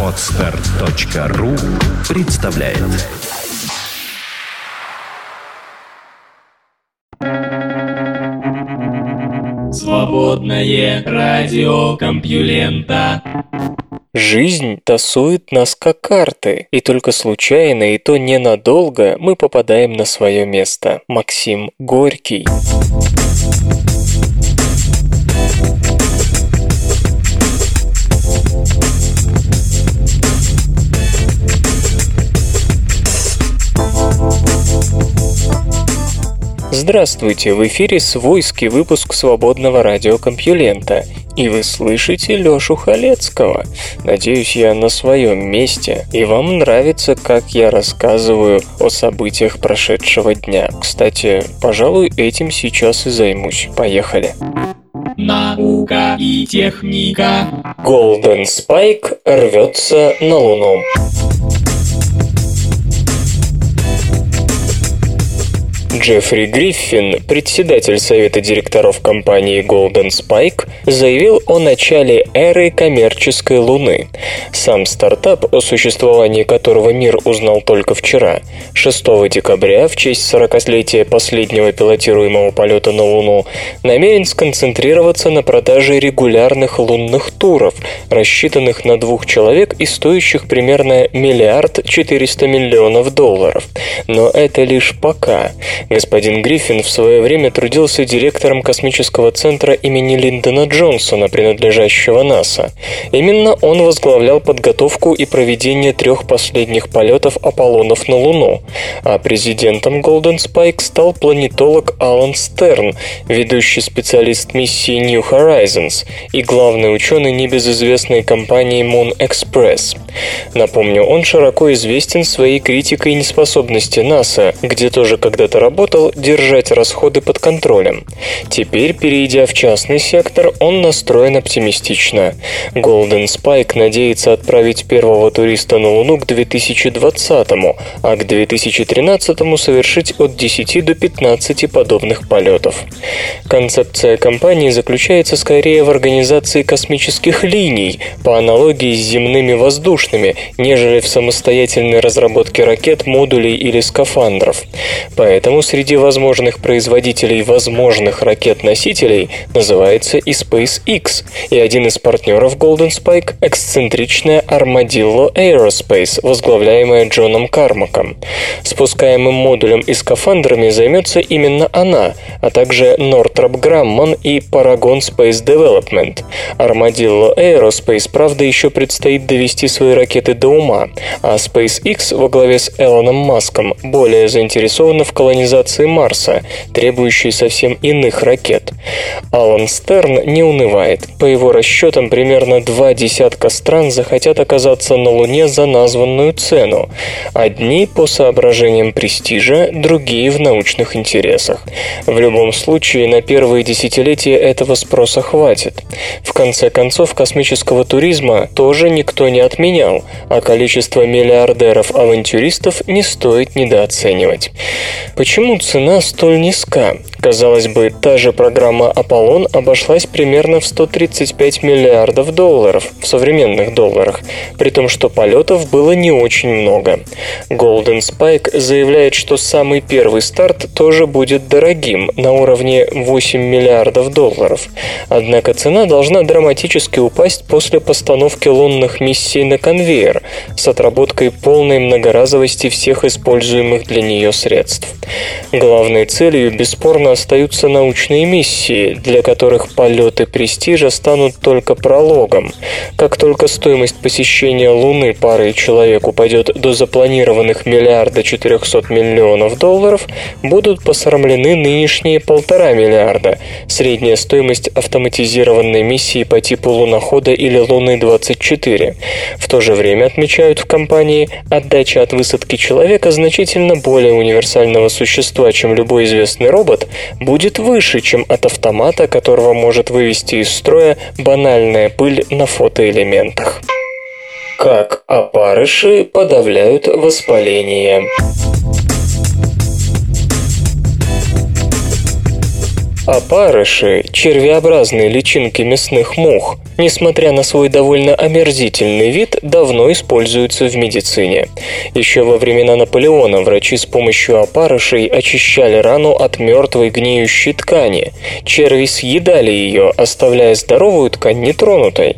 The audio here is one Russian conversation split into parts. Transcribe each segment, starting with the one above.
Отстар.ру представляет Свободное радио Компьюлента Жизнь тасует нас как карты, и только случайно, и то ненадолго мы попадаем на свое место. Максим Горький. Здравствуйте, в эфире свойский выпуск свободного радиокомпьюлента. И вы слышите Лёшу Халецкого. Надеюсь, я на своем месте, и вам нравится, как я рассказываю о событиях прошедшего дня. Кстати, пожалуй, этим сейчас и займусь. Поехали. Наука и техника. Golden Spike рвется на Луну. Джеффри Гриффин, председатель совета директоров компании Golden Spike, заявил о начале эры коммерческой Луны. Сам стартап, о существовании которого мир узнал только вчера, 6 декабря, в честь 40-летия последнего пилотируемого полета на Луну, намерен сконцентрироваться на продаже регулярных лунных туров, рассчитанных на двух человек и стоящих примерно миллиард 400 миллионов долларов. Но это лишь пока. Господин Гриффин в свое время трудился директором космического центра имени Линдона Джонсона, принадлежащего НАСА. Именно он возглавлял подготовку и проведение трех последних полетов Аполлонов на Луну, а президентом Golden Spike стал планетолог Алан Стерн, ведущий специалист миссии New Horizons и главный ученый небезызвестной компании Moon Express. Напомню, он широко известен своей критикой неспособности НАСА, где тоже когда-то работал, работал держать расходы под контролем. Теперь, перейдя в частный сектор, он настроен оптимистично. Golden Spike надеется отправить первого туриста на Луну к 2020, а к 2013 совершить от 10 до 15 подобных полетов. Концепция компании заключается скорее в организации космических линий, по аналогии с земными воздушными, нежели в самостоятельной разработке ракет, модулей или скафандров. Поэтому среди возможных производителей возможных ракет-носителей называется и SpaceX, и один из партнеров Golden Spike – эксцентричная Armadillo Aerospace, возглавляемая Джоном Кармаком. Спускаемым модулем и скафандрами займется именно она, а также Northrop Grumman и Paragon Space Development. Armadillo Aerospace, правда, еще предстоит довести свои ракеты до ума, а SpaceX во главе с Элоном Маском более заинтересована в колонизации колонизации Марса, требующей совсем иных ракет. Алан Стерн не унывает. По его расчетам, примерно два десятка стран захотят оказаться на Луне за названную цену. Одни по соображениям престижа, другие в научных интересах. В любом случае, на первые десятилетия этого спроса хватит. В конце концов, космического туризма тоже никто не отменял, а количество миллиардеров-авантюристов не стоит недооценивать. Почему Почему цена столь низка? Казалось бы, та же программа «Аполлон» обошлась примерно в 135 миллиардов долларов в современных долларах, при том, что полетов было не очень много. Golden Spike заявляет, что самый первый старт тоже будет дорогим, на уровне 8 миллиардов долларов. Однако цена должна драматически упасть после постановки лунных миссий на конвейер с отработкой полной многоразовости всех используемых для нее средств. Главной целью бесспорно остаются научные миссии, для которых полеты престижа станут только прологом. Как только стоимость посещения Луны парой человек упадет до запланированных миллиарда 400 миллионов долларов, будут посрамлены нынешние полтора миллиарда, средняя стоимость автоматизированной миссии по типу лунохода или Луны-24. В то же время, отмечают в компании, отдача от высадки человека значительно более универсального существа существа, чем любой известный робот, будет выше, чем от автомата, которого может вывести из строя банальная пыль на фотоэлементах. Как опарыши подавляют воспаление. Опарыши – червеобразные личинки мясных мух – несмотря на свой довольно омерзительный вид, давно используются в медицине. Еще во времена Наполеона врачи с помощью опарышей очищали рану от мертвой гниющей ткани. Черви съедали ее, оставляя здоровую ткань нетронутой.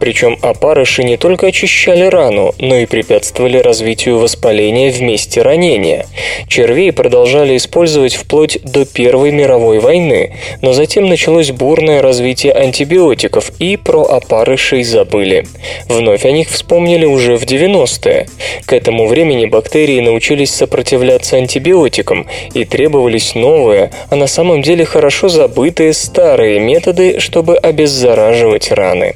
Причем опарыши не только очищали рану, но и препятствовали развитию воспаления в месте ранения. Червей продолжали использовать вплоть до Первой мировой войны, но затем началось бурное развитие антибиотиков, и про опарышей забыли. Вновь о них вспомнили уже в 90-е. К этому времени бактерии научились сопротивляться антибиотикам, и требовались новые, а на самом деле хорошо забытые старые методы, чтобы обеззараживать раны.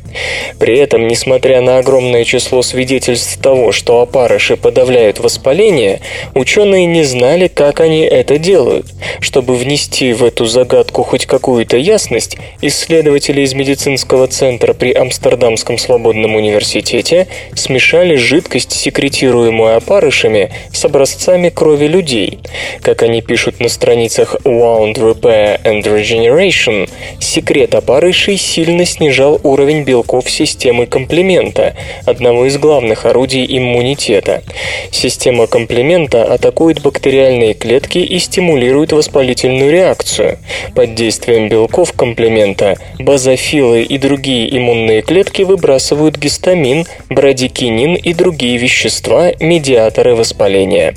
При этом, несмотря на огромное число свидетельств того, что опарыши подавляют воспаление, ученые не знали, как они это делают. Чтобы внести в эту загадку хоть какую-то ясность, исследователи из медицинского центра при Амстердамском свободном университете смешали жидкость, секретируемую опарышами, с образцами крови людей. Как они пишут на страницах Wound Repair and Regeneration, секрет опарышей сильно снижал уровень белков системы комплемента, одного из главных орудий иммунитета. Система комплемента атакует бактериальные клетки и стимулирует воспалительную реакцию. Под действием белков комплемента базофилы и другие иммунные клетки выбрасывают гистамин, брадикинин и другие вещества, медиаторы воспаления.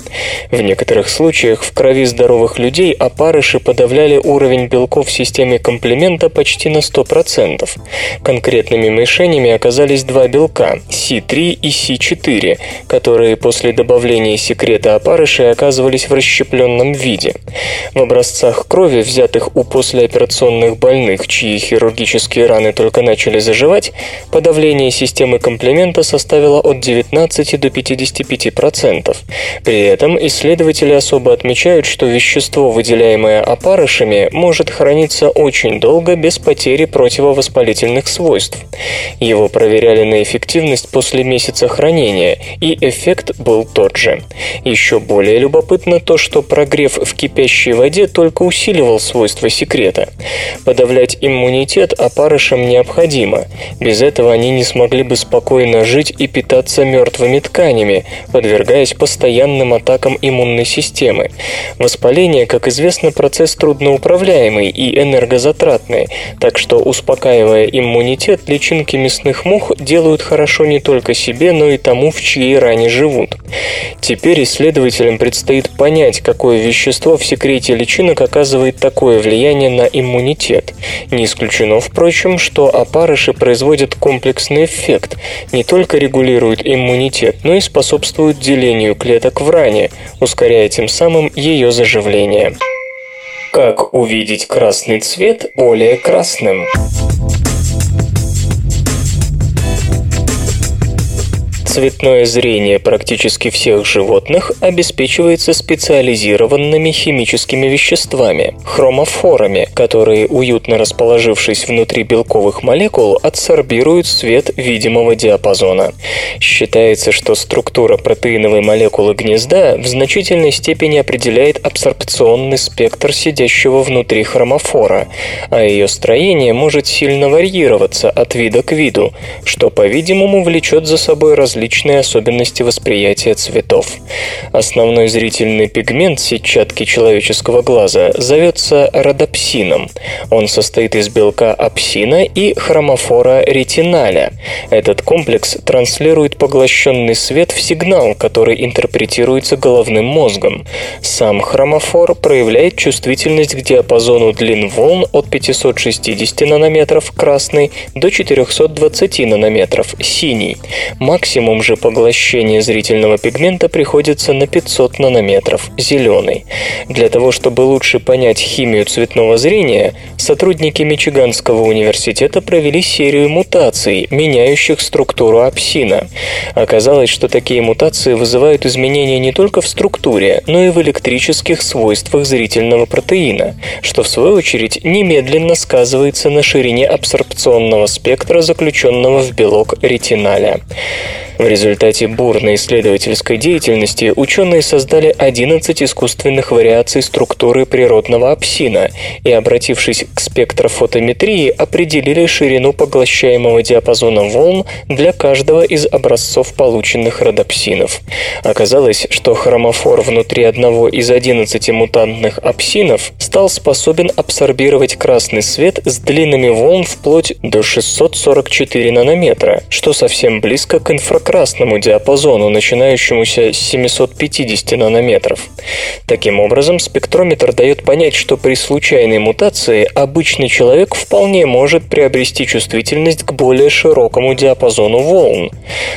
В некоторых случаях в крови здоровых людей опарыши подавляли уровень белков в системе комплемента почти на 100%. Конкретными мишенями мишенями оказались два белка – Си3 и Си4, которые после добавления секрета опарышей оказывались в расщепленном виде. В образцах крови, взятых у послеоперационных больных, чьи хирургические раны только начали заживать, подавление системы комплемента составило от 19 до 55%. При этом исследователи особо отмечают, что вещество, выделяемое опарышами, может храниться очень долго без потери противовоспалительных свойств. Его проверяли на эффективность после месяца хранения, и эффект был тот же. Еще более любопытно то, что прогрев в кипящей воде только усиливал свойства секрета. Подавлять иммунитет опарышам необходимо. Без этого они не смогли бы спокойно жить и питаться мертвыми тканями, подвергаясь постоянным атакам иммунной системы. Воспаление, как известно, процесс трудноуправляемый и энергозатратный, так что, успокаивая иммунитет, личинки мясных мух делают хорошо не только себе, но и тому, в чьей ране живут. Теперь исследователям предстоит понять, какое вещество в секрете личинок оказывает такое влияние на иммунитет. Не исключено, впрочем, что опарыши производят комплексный эффект, не только регулируют иммунитет, но и способствуют делению клеток в ране, ускоряя тем самым ее заживление. Как увидеть красный цвет более красным? Цветное зрение практически всех животных обеспечивается специализированными химическими веществами – хромофорами, которые, уютно расположившись внутри белковых молекул, адсорбируют свет видимого диапазона. Считается, что структура протеиновой молекулы гнезда в значительной степени определяет абсорбционный спектр сидящего внутри хромофора, а ее строение может сильно варьироваться от вида к виду, что, по-видимому, влечет за собой различные различные особенности восприятия цветов. Основной зрительный пигмент сетчатки человеческого глаза зовется родопсином. Он состоит из белка апсина и хромофора ретиналя. Этот комплекс транслирует поглощенный свет в сигнал, который интерпретируется головным мозгом. Сам хромофор проявляет чувствительность к диапазону длин волн от 560 нанометров красный до 420 нанометров синий. Максимум Максимум же поглощения зрительного пигмента приходится на 500 нанометров, зеленый. Для того, чтобы лучше понять химию цветного зрения, сотрудники Мичиганского университета провели серию мутаций, меняющих структуру апсина. Оказалось, что такие мутации вызывают изменения не только в структуре, но и в электрических свойствах зрительного протеина, что в свою очередь немедленно сказывается на ширине абсорбционного спектра, заключенного в белок ретиналя. В результате бурной исследовательской деятельности ученые создали 11 искусственных вариаций структуры природного апсина и, обратившись к спектрофотометрии, определили ширину поглощаемого диапазона волн для каждого из образцов полученных родопсинов. Оказалось, что хромофор внутри одного из 11 мутантных апсинов стал способен абсорбировать красный свет с длинами волн вплоть до 644 нанометра, что совсем близко к инфракрасному диапазону, начинающемуся с 750 нанометров. Таким образом, спектрометр дает понять, что при случайной мутации обычный человек вполне может приобрести чувствительность к более широкому диапазону волн.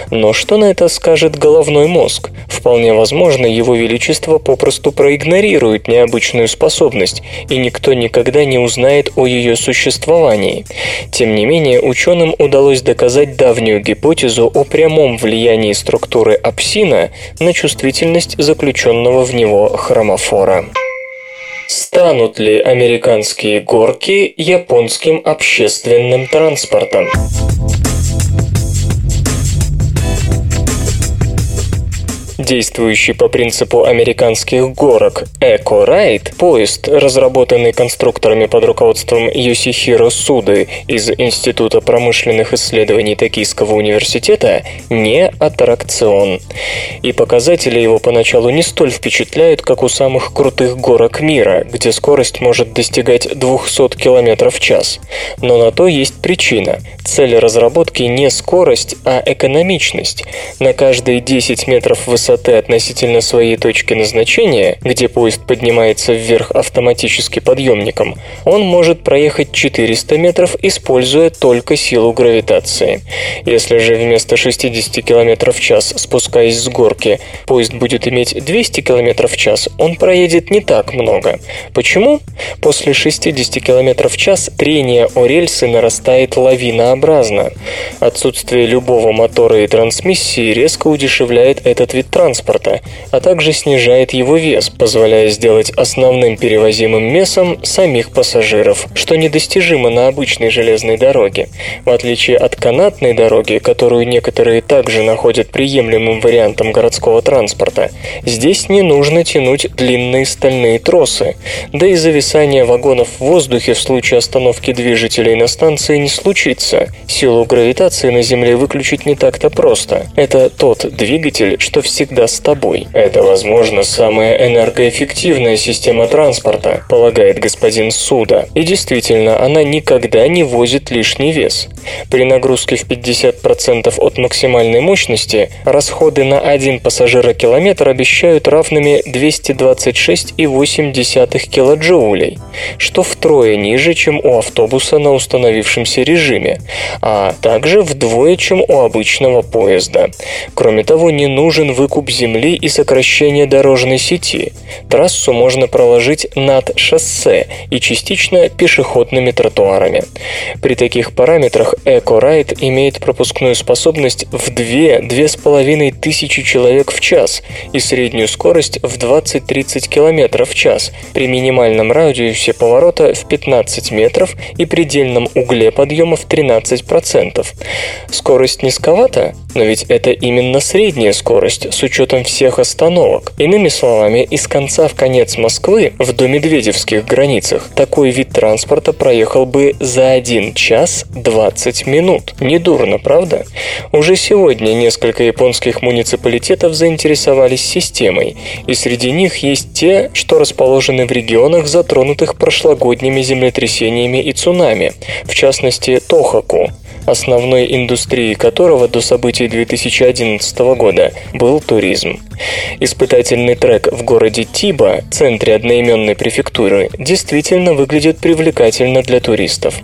Но что на это скажет головной мозг? Вполне возможно, его величество попросту проигнорирует необычную способность, и никто никогда не узнает о ее существовании. Тем не менее, ученым удалось доказать давнюю гипотезу о прямом влиянии структуры апсина на чувствительность заключенного в него хромофора. Станут ли американские горки японским общественным транспортом? Действующий по принципу американских горок Эко-Райд, поезд, разработанный конструкторами под руководством Йосихиро Суды из Института промышленных исследований Токийского университета, не аттракцион. И показатели его поначалу не столь впечатляют, как у самых крутых горок мира, где скорость может достигать 200 км в час. Но на то есть причина. Цель разработки не скорость, а экономичность. На каждые 10 метров высоты высоты относительно своей точки назначения, где поезд поднимается вверх автоматически подъемником, он может проехать 400 метров, используя только силу гравитации. Если же вместо 60 км в час, спускаясь с горки, поезд будет иметь 200 км в час, он проедет не так много. Почему? После 60 км в час трение о рельсы нарастает лавинообразно. Отсутствие любого мотора и трансмиссии резко удешевляет этот вид транспорта, а также снижает его вес, позволяя сделать основным перевозимым мясом самих пассажиров, что недостижимо на обычной железной дороге. В отличие от канатной дороги, которую некоторые также находят приемлемым вариантом городского транспорта, здесь не нужно тянуть длинные стальные тросы, да и зависание вагонов в воздухе в случае остановки движителей на станции не случится. Силу гравитации на Земле выключить не так-то просто. Это тот двигатель, что всегда всегда с тобой. Это, возможно, самая энергоэффективная система транспорта, полагает господин Суда. И действительно, она никогда не возит лишний вес. При нагрузке в 50% от максимальной мощности расходы на один пассажира-километр обещают равными 226,8 килоджоулей, что втрое ниже, чем у автобуса на установившемся режиме, а также вдвое, чем у обычного поезда. Кроме того, не нужен выкуп выкуп земли и сокращение дорожной сети. Трассу можно проложить над шоссе и частично пешеходными тротуарами. При таких параметрах EcoRide имеет пропускную способность в 2-2,5 тысячи человек в час и среднюю скорость в 20-30 км в час при минимальном радиусе поворота в 15 метров и предельном угле подъема в 13%. Скорость низковата, но ведь это именно средняя скорость с учетом всех остановок. Иными словами, из конца в конец Москвы в домедведевских границах такой вид транспорта проехал бы за 1 час 20 минут. Недурно, правда? Уже сегодня несколько японских муниципалитетов заинтересовались системой, и среди них есть те, что расположены в регионах, затронутых прошлогодними землетрясениями и цунами, в частности Тохаку, основной индустрией которого до событий 2011 года был туризм. Испытательный трек в городе Тиба, центре одноименной префектуры, действительно выглядит привлекательно для туристов.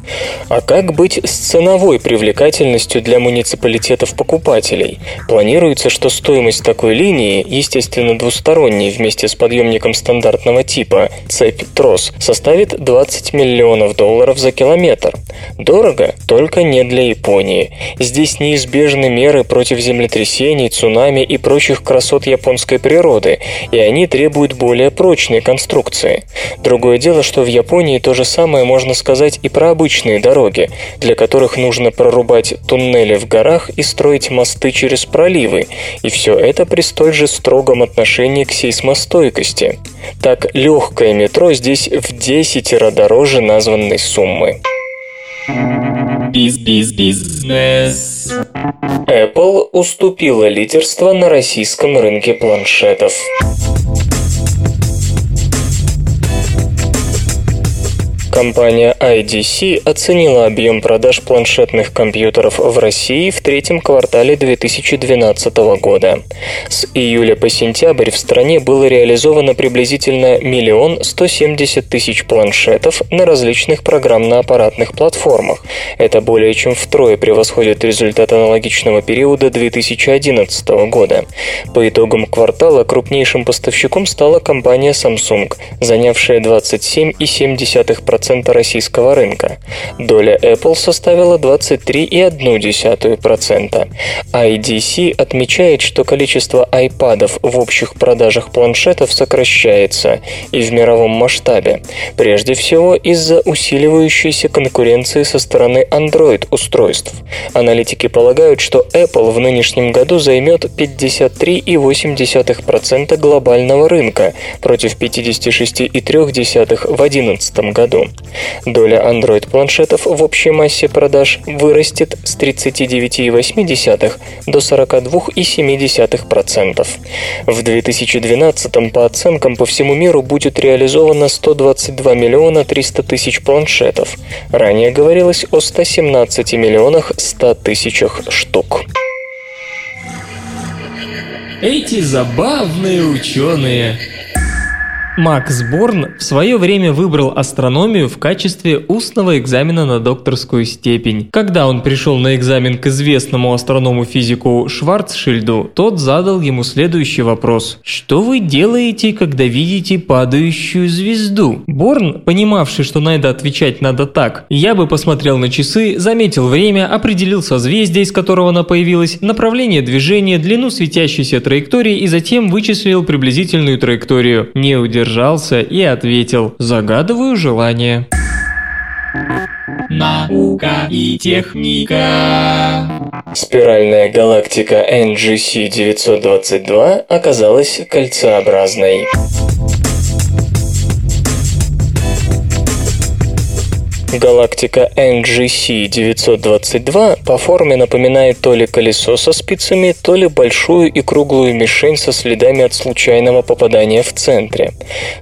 А как быть с ценовой привлекательностью для муниципалитетов-покупателей? Планируется, что стоимость такой линии, естественно двусторонней вместе с подъемником стандартного типа, цепь-трос, составит 20 миллионов долларов за километр. Дорого, только не для Японии. Здесь неизбежны меры против землетрясений, цунами и прочих красот японской природы, и они требуют более прочной конструкции. Другое дело, что в Японии то же самое можно сказать и про обычные дороги, для которых нужно прорубать туннели в горах и строить мосты через проливы, и все это при столь же строгом отношении к сейсмостойкости. Так, легкое метро здесь в 10 раз дороже названной суммы. Биз-биз-бизнес. Apple уступила лидерство на российском рынке планшетов. Компания IDC оценила объем продаж планшетных компьютеров в России в третьем квартале 2012 года. С июля по сентябрь в стране было реализовано приблизительно миллион сто семьдесят тысяч планшетов на различных программно-аппаратных платформах. Это более чем втрое превосходит результат аналогичного периода 2011 года. По итогам квартала крупнейшим поставщиком стала компания Samsung, занявшая 27,7% 2,1% российского рынка. Доля Apple составила 23,1%. IDC отмечает, что количество iPadов в общих продажах планшетов сокращается и в мировом масштабе. Прежде всего из-за усиливающейся конкуренции со стороны Android-устройств. Аналитики полагают, что Apple в нынешнем году займет 53,8% глобального рынка против 56,3% в 2011 году. Доля Android-планшетов в общей массе продаж вырастет с 39,8 до 42,7%. В 2012 по оценкам по всему миру будет реализовано 122 миллиона 300 тысяч планшетов. Ранее говорилось о 117 миллионах 100 тысячах штук. Эти забавные ученые. Макс Борн в свое время выбрал астрономию в качестве устного экзамена на докторскую степень. Когда он пришел на экзамен к известному астроному-физику Шварцшильду, тот задал ему следующий вопрос. «Что вы делаете, когда видите падающую звезду?» Борн, понимавший, что на это отвечать надо так, «Я бы посмотрел на часы, заметил время, определил созвездие, из которого она появилась, направление движения, длину светящейся траектории и затем вычислил приблизительную траекторию. Не удержался удержался и ответил «Загадываю желание». Наука и техника. Спиральная галактика NGC 922 оказалась кольцеобразной. Галактика NGC 922 по форме напоминает то ли колесо со спицами, то ли большую и круглую мишень со следами от случайного попадания в центре.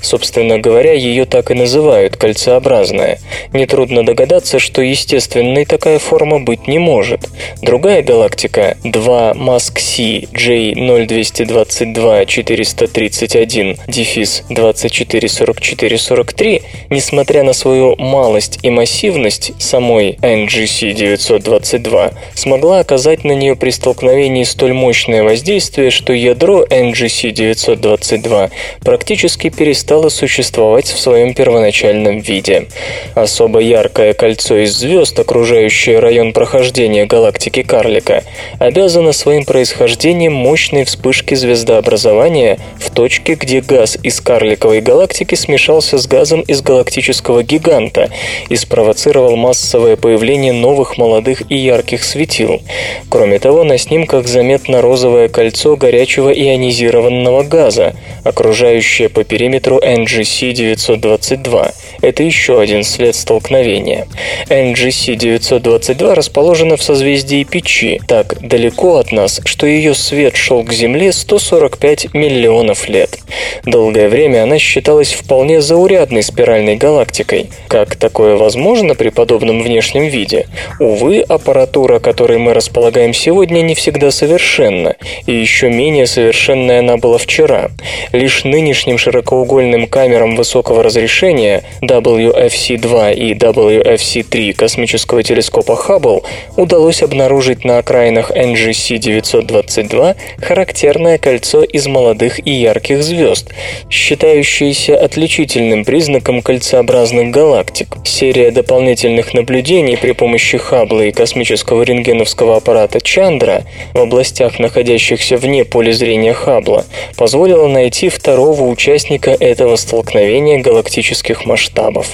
Собственно говоря, ее так и называют – кольцеобразная. Нетрудно догадаться, что естественной такая форма быть не может. Другая галактика 2 Mask-C J0222-431 дефис 244443, несмотря на свою малость и массивность самой NGC 922 смогла оказать на нее при столкновении столь мощное воздействие, что ядро NGC 922 практически перестало существовать в своем первоначальном виде. Особо яркое кольцо из звезд, окружающее район прохождения галактики Карлика, обязано своим происхождением мощной вспышке звездообразования в точке, где газ из карликовой галактики смешался с газом из галактического гиганта и спровоцировал массовое появление новых молодых и ярких светил. Кроме того, на снимках заметно розовое кольцо горячего ионизированного газа, окружающее по периметру NGC-922. Это еще один след столкновения. NGC-922 расположена в созвездии Печи, так далеко от нас, что ее свет шел к Земле 145 миллионов лет. Долгое время она считалась вполне заурядной спиральной галактикой. Как такое возможно при подобном внешнем виде? Увы, аппаратура, которой мы располагаем сегодня, не всегда совершенна, и еще менее совершенной она была вчера. Лишь нынешним широкоугольным камерам высокого разрешения WFC-2 и WFC-3 космического телескопа Хаббл удалось обнаружить на окраинах NGC 922 характерное кольцо из молодых и ярких звезд, считающееся отличительным признаком кольцеобразных галактик. Серия дополнительных наблюдений при помощи Хаббла и космического рентгеновского аппарата Чандра в областях, находящихся вне поля зрения Хаббла, позволила найти второго участника этого столкновения галактических масштабов.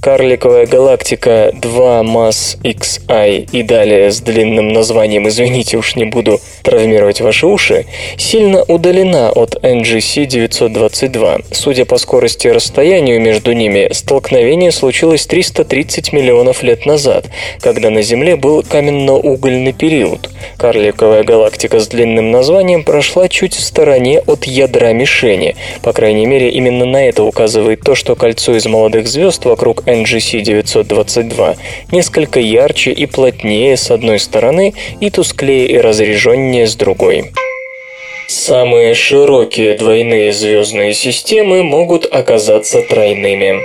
Карликовая галактика 2 масс XI и далее с длинным названием, извините, уж не буду травмировать ваши уши, сильно удалена от NGC 922. Судя по скорости и расстоянию между ними, столкновение случилось 330 миллионов лет назад, когда на Земле был каменно-угольный период. Карликовая галактика с длинным названием прошла чуть в стороне от ядра мишени. По крайней мере, именно на это указывает то, что кольцо из молодых звезд вокруг NGC 922 несколько ярче и плотнее с одной стороны и тусклее и разреженнее с другой. Самые широкие двойные звездные системы могут оказаться тройными.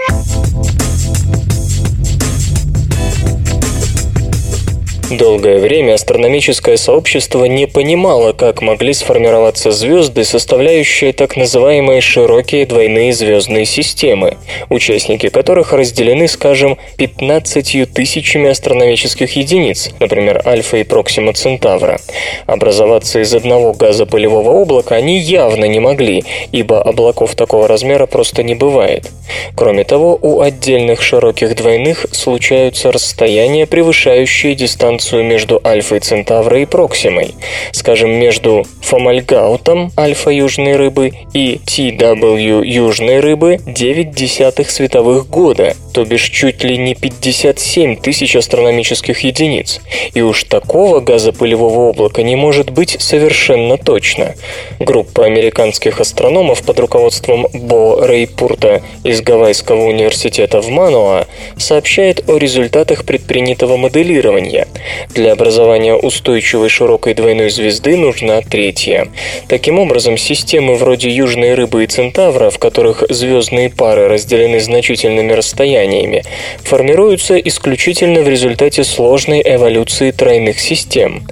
Долгое время астрономическое сообщество не понимало, как могли сформироваться звезды, составляющие так называемые широкие двойные звездные системы, участники которых разделены, скажем, 15 тысячами астрономических единиц, например, Альфа и Проксима Центавра. Образоваться из одного газопылевого облака они явно не могли, ибо облаков такого размера просто не бывает. Кроме того, у отдельных широких двойных случаются расстояния, превышающие дистанцию дистанцию между Альфой Центавра и Проксимой, скажем, между Фомальгаутом Альфа южной рыбы и TW южной рыбы 9 десятых световых года, то бишь чуть ли не 57 тысяч астрономических единиц. И уж такого газопылевого облака не может быть совершенно точно. Группа американских астрономов под руководством Бо Рейпурта из Гавайского университета в Мануа сообщает о результатах предпринятого моделирования. Для образования устойчивой широкой двойной звезды нужна третья. Таким образом, системы вроде Южной Рыбы и Центавра, в которых звездные пары разделены значительными расстояниями, формируются исключительно в результате сложной эволюции тройных систем.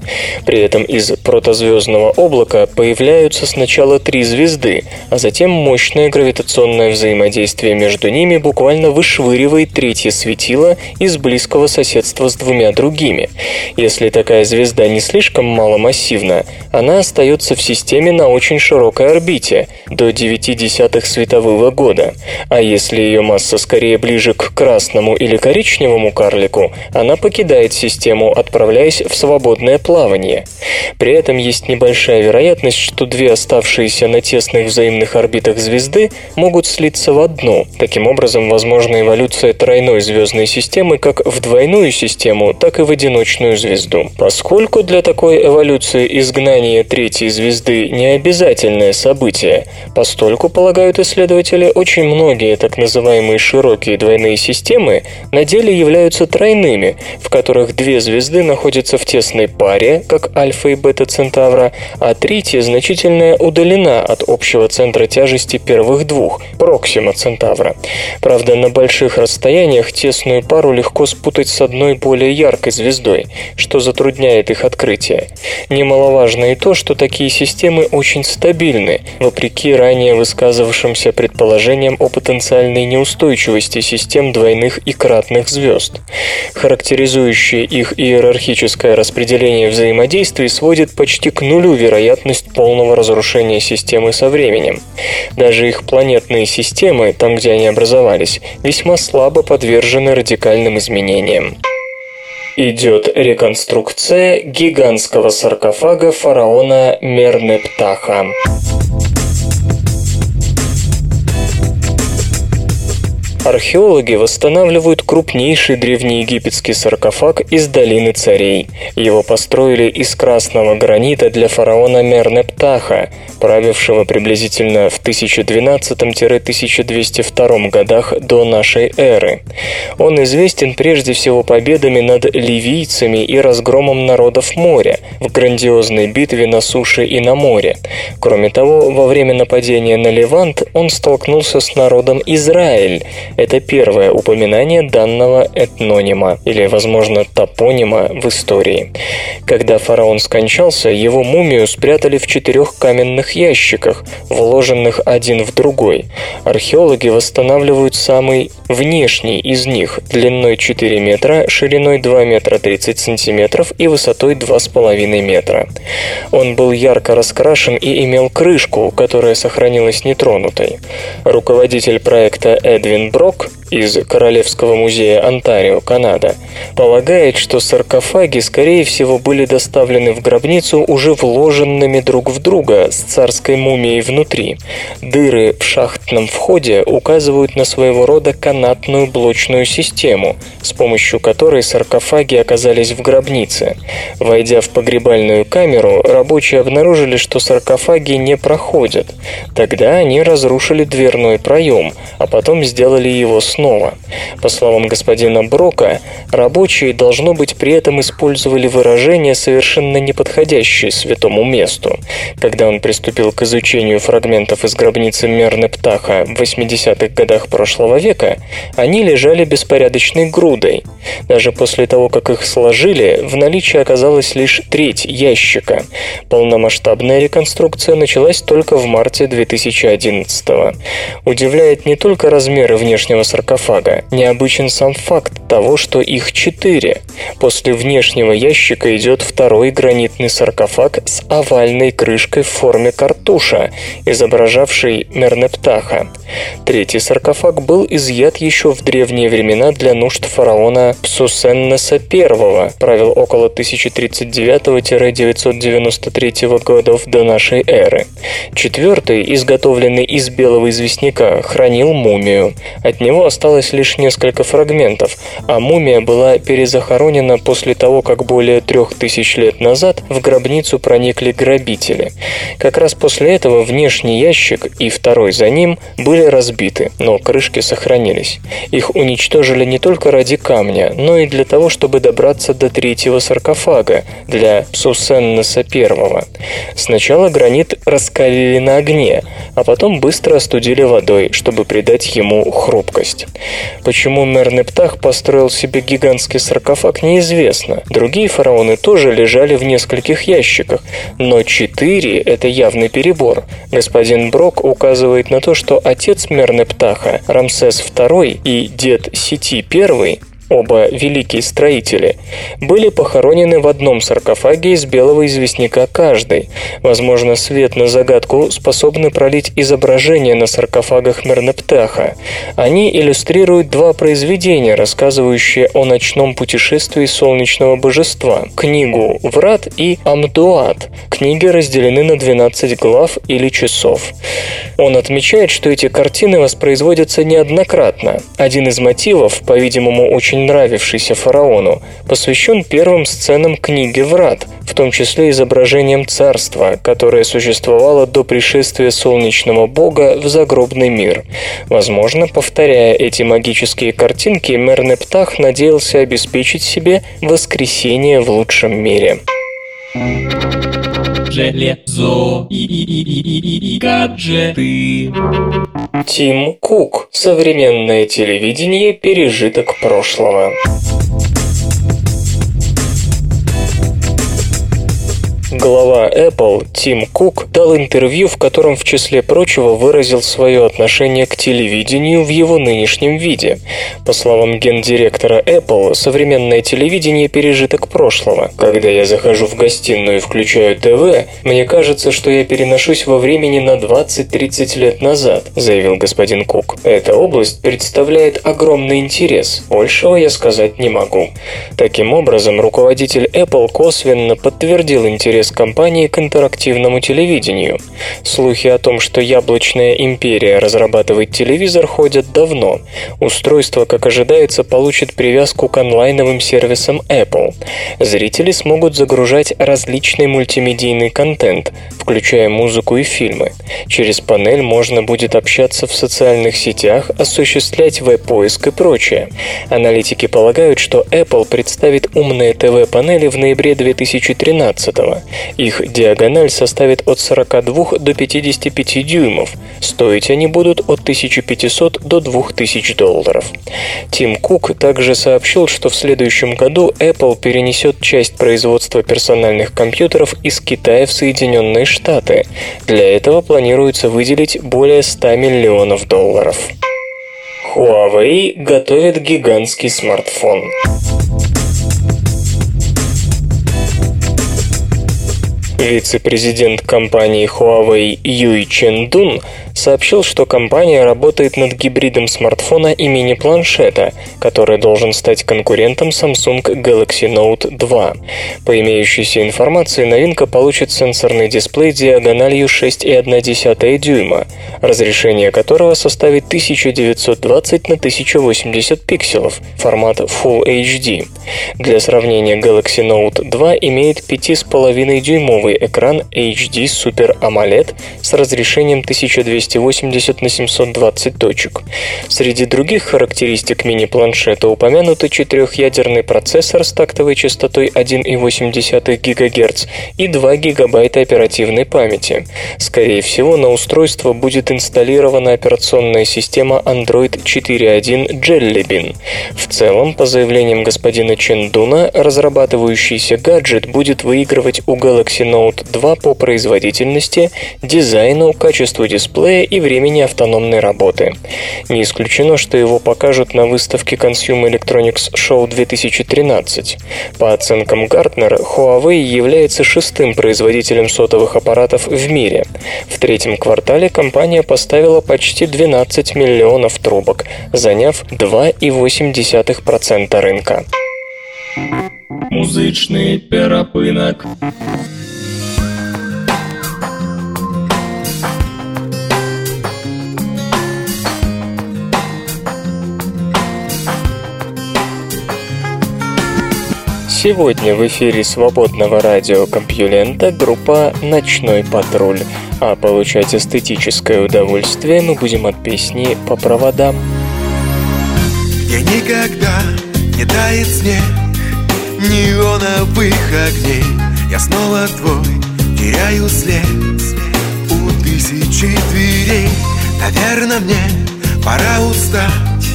При этом из протозвездного облака появляются сначала три звезды, а затем мощное гравитационное взаимодействие между ними буквально вышвыривает третье светило из близкого соседства с двумя другими. Если такая звезда не слишком маломассивна, она остается в системе на очень широкой орбите, до 0,9 светового года. А если ее масса скорее ближе к красному или коричневому карлику, она покидает систему, отправляясь в свободное плавание. При этом есть небольшая вероятность, что две оставшиеся на тесных взаимных орбитах звезды могут слиться в одну. Таким образом, возможна эволюция тройной звездной системы как в двойную систему, так и в одиночную звезду. Поскольку для такой эволюции изгнание третьей звезды не обязательное событие, постольку, полагают исследователи, очень многие так называемые широкие двойные системы на деле являются тройными, в которых две звезды находятся в тесной паре, как Альфа и Бета Центавра, а третья значительно удалена от общего центра тяжести первых двух, Проксима Центавра. Правда, на больших расстояниях тесную пару легко спутать с одной более яркой звездой, что затрудняет их открытие. Немаловажно и то, что такие системы очень стабильны, вопреки ранее высказывавшимся предположениям о потенциальной неустойчивости систем двойных и кратных звезд. Характеризующее их иерархическое распределение взаимодействий сводит почти к нулю вероятность полного разрушения системы со временем. Даже их планетные системы, там где они образовались, весьма слабо подвержены радикальным изменениям. Идет реконструкция гигантского саркофага фараона Мернептаха. Археологи восстанавливают крупнейший древнеегипетский саркофаг из долины царей. Его построили из красного гранита для фараона Мернептаха, правившего приблизительно в 1012-1202 годах до нашей эры. Он известен прежде всего победами над ливийцами и разгромом народов моря в грандиозной битве на суше и на море. Кроме того, во время нападения на Левант он столкнулся с народом Израиль. Это первое упоминание данного этнонима, или, возможно, топонима в истории. Когда фараон скончался, его мумию спрятали в четырех каменных ящиках, вложенных один в другой. Археологи восстанавливают самый внешний из них, длиной 4 метра, шириной 2 метра 30 сантиметров и высотой 2,5 метра. Он был ярко раскрашен и имел крышку, которая сохранилась нетронутой. Руководитель проекта Эдвин Брок из Королевского музея Онтарио, Канада, полагает, что саркофаги, скорее всего, были доставлены в гробницу уже вложенными друг в друга с царской мумией внутри. Дыры в шахтном входе указывают на своего рода канатную блочную систему, с помощью которой саркофаги оказались в гробнице. Войдя в погребальную камеру, рабочие обнаружили, что саркофаги не проходят. Тогда они разрушили дверной проем, а потом сделали его снова снова. По словам господина Брока, рабочие, должно быть, при этом использовали выражения, совершенно неподходящие святому месту. Когда он приступил к изучению фрагментов из гробницы Мерны Птаха в 80-х годах прошлого века, они лежали беспорядочной грудой. Даже после того, как их сложили, в наличии оказалась лишь треть ящика. Полномасштабная реконструкция началась только в марте 2011 -го. Удивляет не только размеры внешнего саркофага, саркофага. Необычен сам факт того, что их четыре. После внешнего ящика идет второй гранитный саркофаг с овальной крышкой в форме картуша, изображавший Мернептаха. Третий саркофаг был изъят еще в древние времена для нужд фараона Псусеннеса I, правил около 1039-993 годов до нашей эры. Четвертый, изготовленный из белого известняка, хранил мумию. От него осталось лишь несколько фрагментов, а мумия была перезахоронена после того, как более трех тысяч лет назад в гробницу проникли грабители. Как раз после этого внешний ящик и второй за ним были разбиты, но крышки сохранились. Их уничтожили не только ради камня, но и для того, чтобы добраться до третьего саркофага, для Псусеннеса I. Сначала гранит раскалили на огне, а потом быстро остудили водой, чтобы придать ему хрупкость. Почему Мернептах построил себе гигантский саркофаг, неизвестно. Другие фараоны тоже лежали в нескольких ящиках, но четыре – это явный перебор. Господин Брок указывает на то, что отец Мернептаха, Рамсес II и дед Сити I оба великие строители, были похоронены в одном саркофаге из белого известняка каждый. Возможно, свет на загадку способны пролить изображения на саркофагах Мернептаха. Они иллюстрируют два произведения, рассказывающие о ночном путешествии солнечного божества – книгу «Врат» и «Амдуат». Книги разделены на 12 глав или часов. Он отмечает, что эти картины воспроизводятся неоднократно. Один из мотивов, по-видимому, очень нравившийся фараону, посвящен первым сценам книги «Врат», в том числе изображением царства, которое существовало до пришествия солнечного бога в загробный мир. Возможно, повторяя эти магические картинки, Мернептах надеялся обеспечить себе воскресение в лучшем мире. Железо и, и, и, и, и, и гаджеты. Тим Кук. Современное телевидение. Пережиток прошлого. Глава Apple Тим Кук дал интервью, в котором в числе прочего выразил свое отношение к телевидению в его нынешнем виде. По словам гендиректора Apple, современное телевидение – пережиток прошлого. Когда я захожу в гостиную и включаю ТВ, мне кажется, что я переношусь во времени на 20-30 лет назад, заявил господин Кук. Эта область представляет огромный интерес. Большего я сказать не могу. Таким образом, руководитель Apple косвенно подтвердил интерес интерес компании к интерактивному телевидению. Слухи о том, что яблочная империя разрабатывает телевизор, ходят давно. Устройство, как ожидается, получит привязку к онлайновым сервисам Apple. Зрители смогут загружать различный мультимедийный контент, включая музыку и фильмы. Через панель можно будет общаться в социальных сетях, осуществлять веб-поиск и прочее. Аналитики полагают, что Apple представит умные ТВ-панели в ноябре 2013 -го. Их диагональ составит от 42 до 55 дюймов. Стоить они будут от 1500 до 2000 долларов. Тим Кук также сообщил, что в следующем году Apple перенесет часть производства персональных компьютеров из Китая в Соединенные Штаты. Для этого планируется выделить более 100 миллионов долларов. Huawei готовит гигантский смартфон. Вице-президент компании Huawei Юй Чен Дун сообщил, что компания работает над гибридом смартфона и мини-планшета, который должен стать конкурентом Samsung Galaxy Note 2. По имеющейся информации, новинка получит сенсорный дисплей диагональю 6,1 дюйма, разрешение которого составит 1920 на 1080 пикселов, формат Full HD. Для сравнения, Galaxy Note 2 имеет 5,5-дюймовый экран HD Super AMOLED с разрешением 1200 280 на 720 точек. Среди других характеристик мини-планшета упомянуты четырехъядерный процессор с тактовой частотой 1,8 ГГц и 2 ГБ оперативной памяти. Скорее всего, на устройство будет инсталлирована операционная система Android 4.1 Jelly Bean. В целом, по заявлениям господина Чендуна, разрабатывающийся гаджет будет выигрывать у Galaxy Note 2 по производительности, дизайну, качеству дисплея дисплея и времени автономной работы. Не исключено, что его покажут на выставке Consumer Electronics Show 2013. По оценкам Гартнера, Huawei является шестым производителем сотовых аппаратов в мире. В третьем квартале компания поставила почти 12 миллионов трубок, заняв 2,8% рынка. Музычный перапынок. Сегодня в эфире свободного радиокомпьюлента группа «Ночной патруль», а получать эстетическое удовольствие мы будем от песни «По проводам». Я никогда не тает снег неоновых огней. Я снова твой, теряю след у тысячи дверей. Наверное, мне пора устать,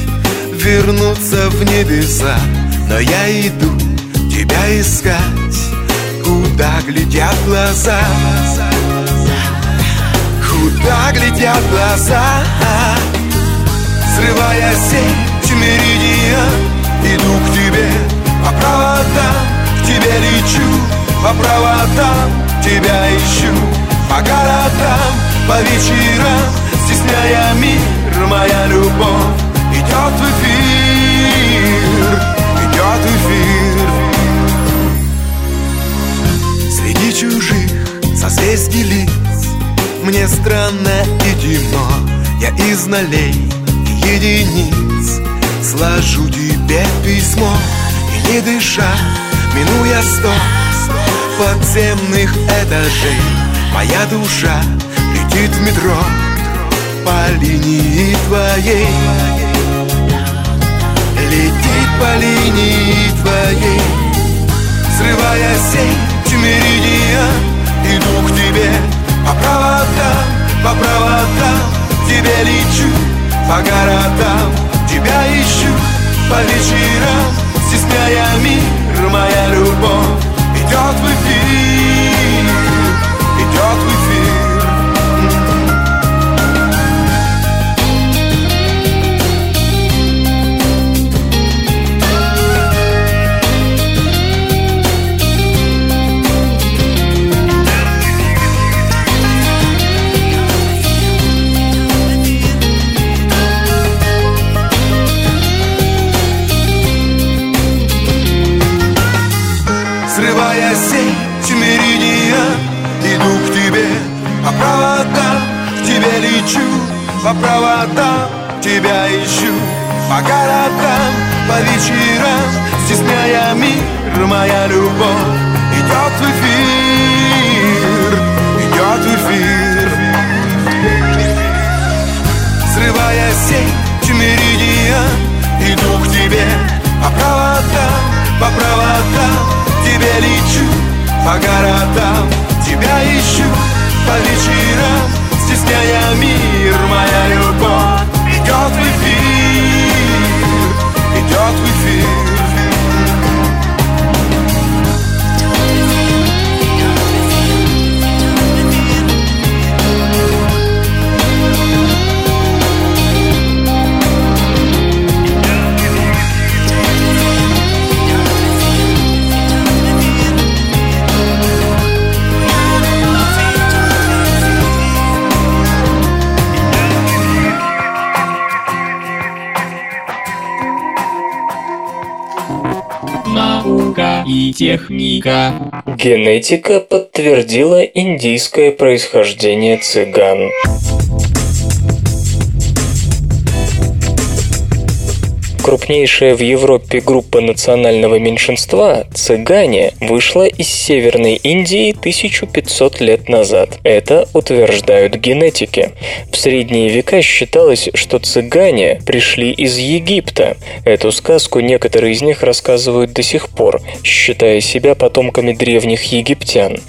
вернуться в небеса. Но я иду тебя искать Куда глядят глаза. Куда глядят глаза Срывая сеть меридиан. Иду к тебе по проводам К тебе лечу по проводам Тебя ищу. По городам По вечерам Стесняя мир, моя любовь Идет в эфир созвездий лиц Мне странно и темно Я из нолей и единиц. Сложу тебе письмо И не дыша, минуя сто. Подземных этажей Моя душа летит в метро. По линии твоей. Летит по линии твоей. Срывая сеть меридиан Иду к тебе. По проводам, по проводам Тебе лечу по городам Тебя ищу. По вечерам Стесняя мир, моя любовь Идет в эфир, по проводам Тебя ищу. По городам, по вечерам Стесняя мир, моя любовь. Идет в эфир, идет в эфир. Срывая сеть меридиан Иду к тебе. По проводам, по проводам Тебе лечу. По городам Тебя ищу по вечерам Стесняя мир, моя любовь. Идет в эфир, и техника. Генетика подтвердила индийское происхождение цыган. Крупнейшая в Европе группа национального меньшинства – цыгане – вышла из Северной Индии 1500 лет назад. Это утверждают генетики. В средние века считалось, что цыгане пришли из Египта. Эту сказку некоторые из них рассказывают до сих пор, считая себя потомками древних египтян.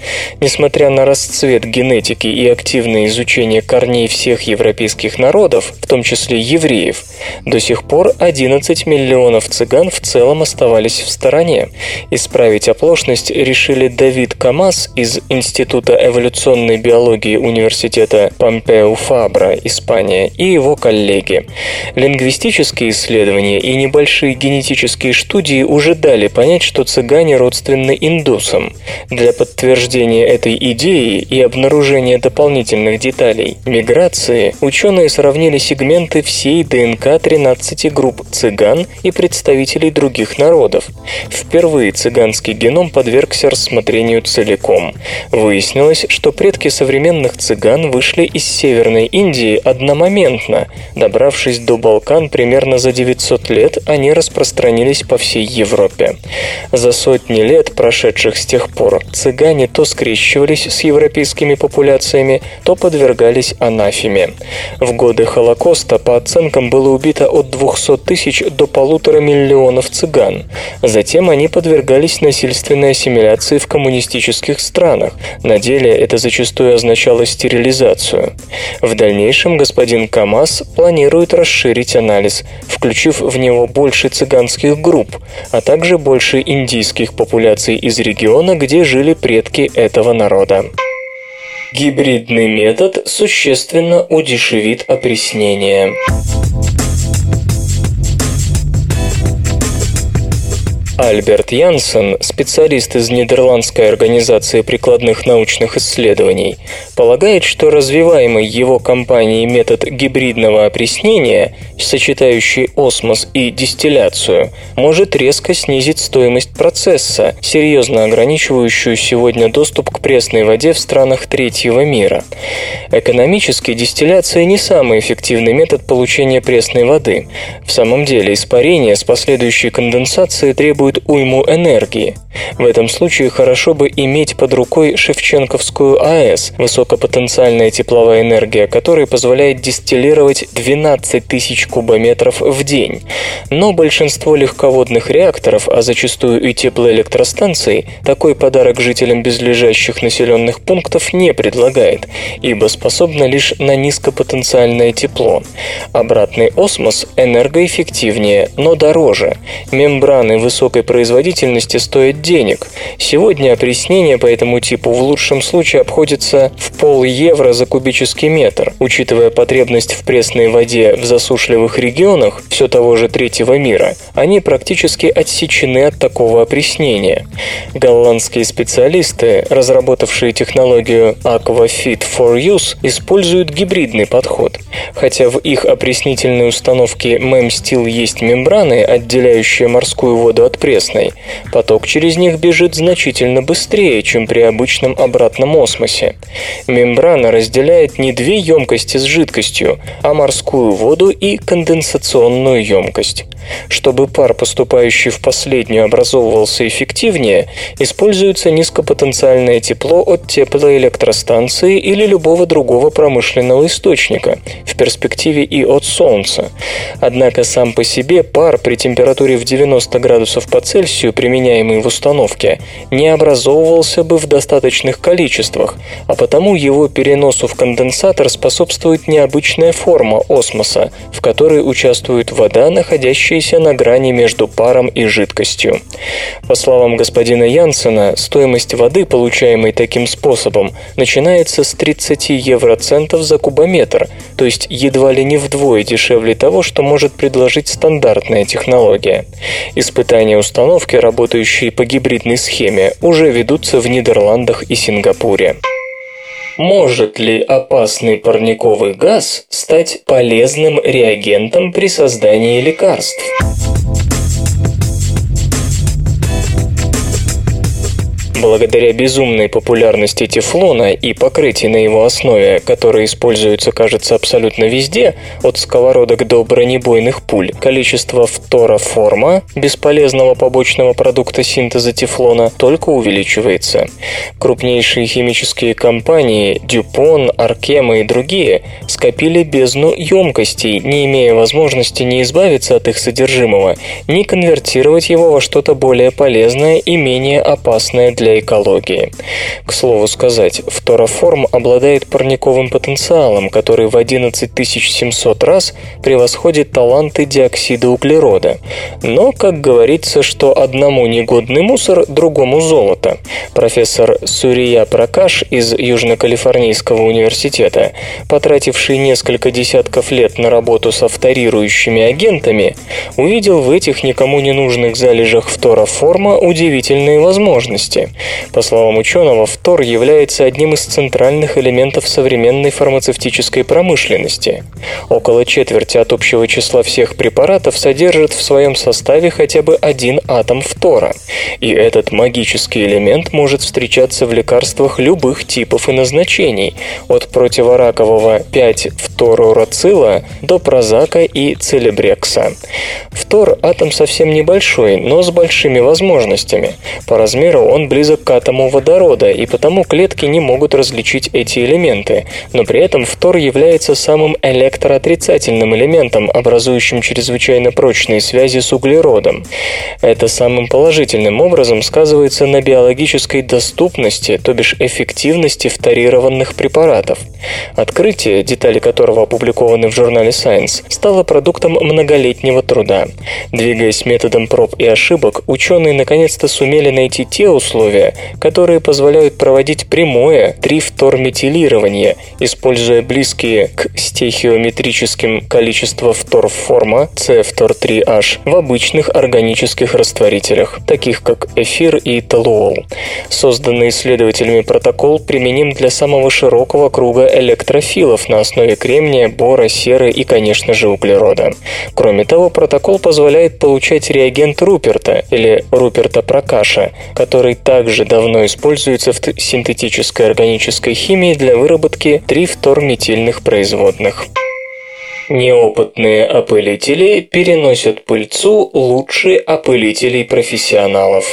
Несмотря на расцвет генетики и активное изучение корней всех европейских народов, в том числе евреев, до сих пор 11 миллионов цыган в целом оставались в стороне. Исправить оплошность решили Давид Камас из Института эволюционной биологии Университета Помпео Фабра, Испания, и его коллеги. Лингвистические исследования и небольшие генетические студии уже дали понять, что цыгане родственны индусам. Для подтверждения этой идеи и обнаружения дополнительных деталей миграции ученые сравнили сегменты всей ДНК 13 групп цыган цыган и представителей других народов. Впервые цыганский геном подвергся рассмотрению целиком. Выяснилось, что предки современных цыган вышли из Северной Индии одномоментно. Добравшись до Балкан примерно за 900 лет, они распространились по всей Европе. За сотни лет, прошедших с тех пор, цыгане то скрещивались с европейскими популяциями, то подвергались анафеме. В годы Холокоста, по оценкам, было убито от 200 тысяч до полутора миллионов цыган. Затем они подвергались насильственной ассимиляции в коммунистических странах. На деле это зачастую означало стерилизацию. В дальнейшем господин Камас планирует расширить анализ, включив в него больше цыганских групп, а также больше индийских популяций из региона, где жили предки этого народа. Гибридный метод существенно удешевит опреснение. Альберт Янсен, специалист из Нидерландской организации прикладных научных исследований, полагает, что развиваемый его компанией метод гибридного опреснения, сочетающий осмос и дистилляцию, может резко снизить стоимость процесса, серьезно ограничивающую сегодня доступ к пресной воде в странах третьего мира. Экономически дистилляция не самый эффективный метод получения пресной воды. В самом деле испарение с последующей конденсацией требует требует уйму энергии. В этом случае хорошо бы иметь под рукой Шевченковскую АЭС, высокопотенциальная тепловая энергия которой позволяет дистиллировать 12 тысяч кубометров в день. Но большинство легководных реакторов, а зачастую и теплоэлектростанций, такой подарок жителям близлежащих населенных пунктов не предлагает, ибо способна лишь на низкопотенциальное тепло. Обратный осмос энергоэффективнее, но дороже. Мембраны высокой высокой производительности стоит денег. Сегодня опреснение по этому типу в лучшем случае обходится в пол евро за кубический метр. Учитывая потребность в пресной воде в засушливых регионах все того же третьего мира, они практически отсечены от такого опреснения. Голландские специалисты, разработавшие технологию AquaFit for Use, используют гибридный подход. Хотя в их опреснительной установке MEMSTIL есть мембраны, отделяющие морскую воду от пресной, пресной. Поток через них бежит значительно быстрее, чем при обычном обратном осмосе. Мембрана разделяет не две емкости с жидкостью, а морскую воду и конденсационную емкость. Чтобы пар, поступающий в последнюю, образовывался эффективнее, используется низкопотенциальное тепло от теплоэлектростанции или любого другого промышленного источника, в перспективе и от Солнца. Однако сам по себе пар при температуре в 90 градусов по Цельсию, применяемый в установке, не образовывался бы в достаточных количествах, а потому его переносу в конденсатор способствует необычная форма осмоса, в которой участвует вода, находящаяся на грани между паром и жидкостью. По словам господина Янсена, стоимость воды, получаемой таким способом, начинается с 30 евроцентов за кубометр, то есть едва ли не вдвое дешевле того, что может предложить стандартная технология. Испытания установки, работающие по гибридной схеме, уже ведутся в Нидерландах и Сингапуре. Может ли опасный парниковый газ стать полезным реагентом при создании лекарств? Благодаря безумной популярности тефлона и покрытий на его основе, которые используются, кажется, абсолютно везде, от сковородок до бронебойных пуль, количество фтороформа, бесполезного побочного продукта синтеза тефлона, только увеличивается. Крупнейшие химические компании Дюпон, Аркема и другие скопили бездну емкостей, не имея возможности ни избавиться от их содержимого, ни конвертировать его во что-то более полезное и менее опасное для для экологии. К слову сказать, фтороформ обладает парниковым потенциалом, который в 11 700 раз превосходит таланты диоксида углерода. Но, как говорится, что одному негодный мусор, другому золото. Профессор Сурия Пракаш из Южно-Калифорнийского университета, потративший несколько десятков лет на работу с авторирующими агентами, увидел в этих никому не нужных залежах фтороформа удивительные возможности. По словам ученого, фтор является одним из центральных элементов современной фармацевтической промышленности. Около четверти от общего числа всех препаратов содержит в своем составе хотя бы один атом фтора. И этот магический элемент может встречаться в лекарствах любых типов и назначений, от противоракового 5-фторурацила до прозака и целебрекса. Фтор – атом совсем небольшой, но с большими возможностями. По размеру он близок близок к атому водорода, и потому клетки не могут различить эти элементы, но при этом фтор является самым электроотрицательным элементом, образующим чрезвычайно прочные связи с углеродом. Это самым положительным образом сказывается на биологической доступности, то бишь эффективности фторированных препаратов. Открытие, детали которого опубликованы в журнале Science, стало продуктом многолетнего труда. Двигаясь методом проб и ошибок, ученые наконец-то сумели найти те условия, условия, которые позволяют проводить прямое трифторметилирование, используя близкие к стехиометрическим количества фторформа C-фтор-3H в обычных органических растворителях, таких как эфир и толуол. Созданный исследователями протокол применим для самого широкого круга электрофилов на основе кремния, бора, серы и, конечно же, углерода. Кроме того, протокол позволяет получать реагент Руперта или Руперта Прокаша, который также также давно используется в синтетической органической химии для выработки трифторметильных производных. Неопытные опылители переносят пыльцу лучше опылителей профессионалов.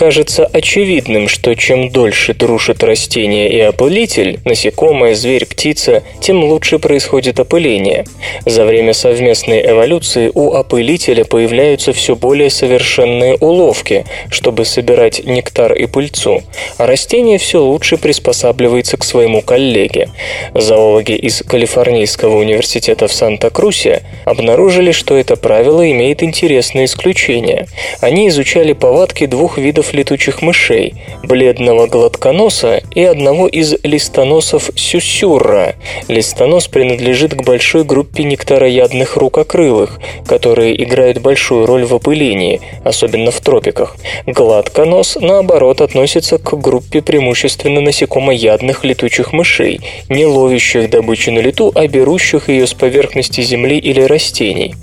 Кажется очевидным, что чем дольше дружит растение и опылитель, насекомое, зверь, птица, тем лучше происходит опыление. За время совместной эволюции у опылителя появляются все более совершенные уловки, чтобы собирать нектар и пыльцу, а растение все лучше приспосабливается к своему коллеге. Зоологи из Калифорнийского университета в Санта-Крусе обнаружили, что это правило имеет интересное исключение. Они изучали повадки двух видов летучих мышей – бледного гладконоса и одного из листоносов сюсюра. Листонос принадлежит к большой группе нектароядных рукокрылых, которые играют большую роль в опылении, особенно в тропиках. Гладконос, наоборот, относится к группе преимущественно насекомоядных летучих мышей, не ловящих добычу на лету, а берущих ее с поверхности земли или растений.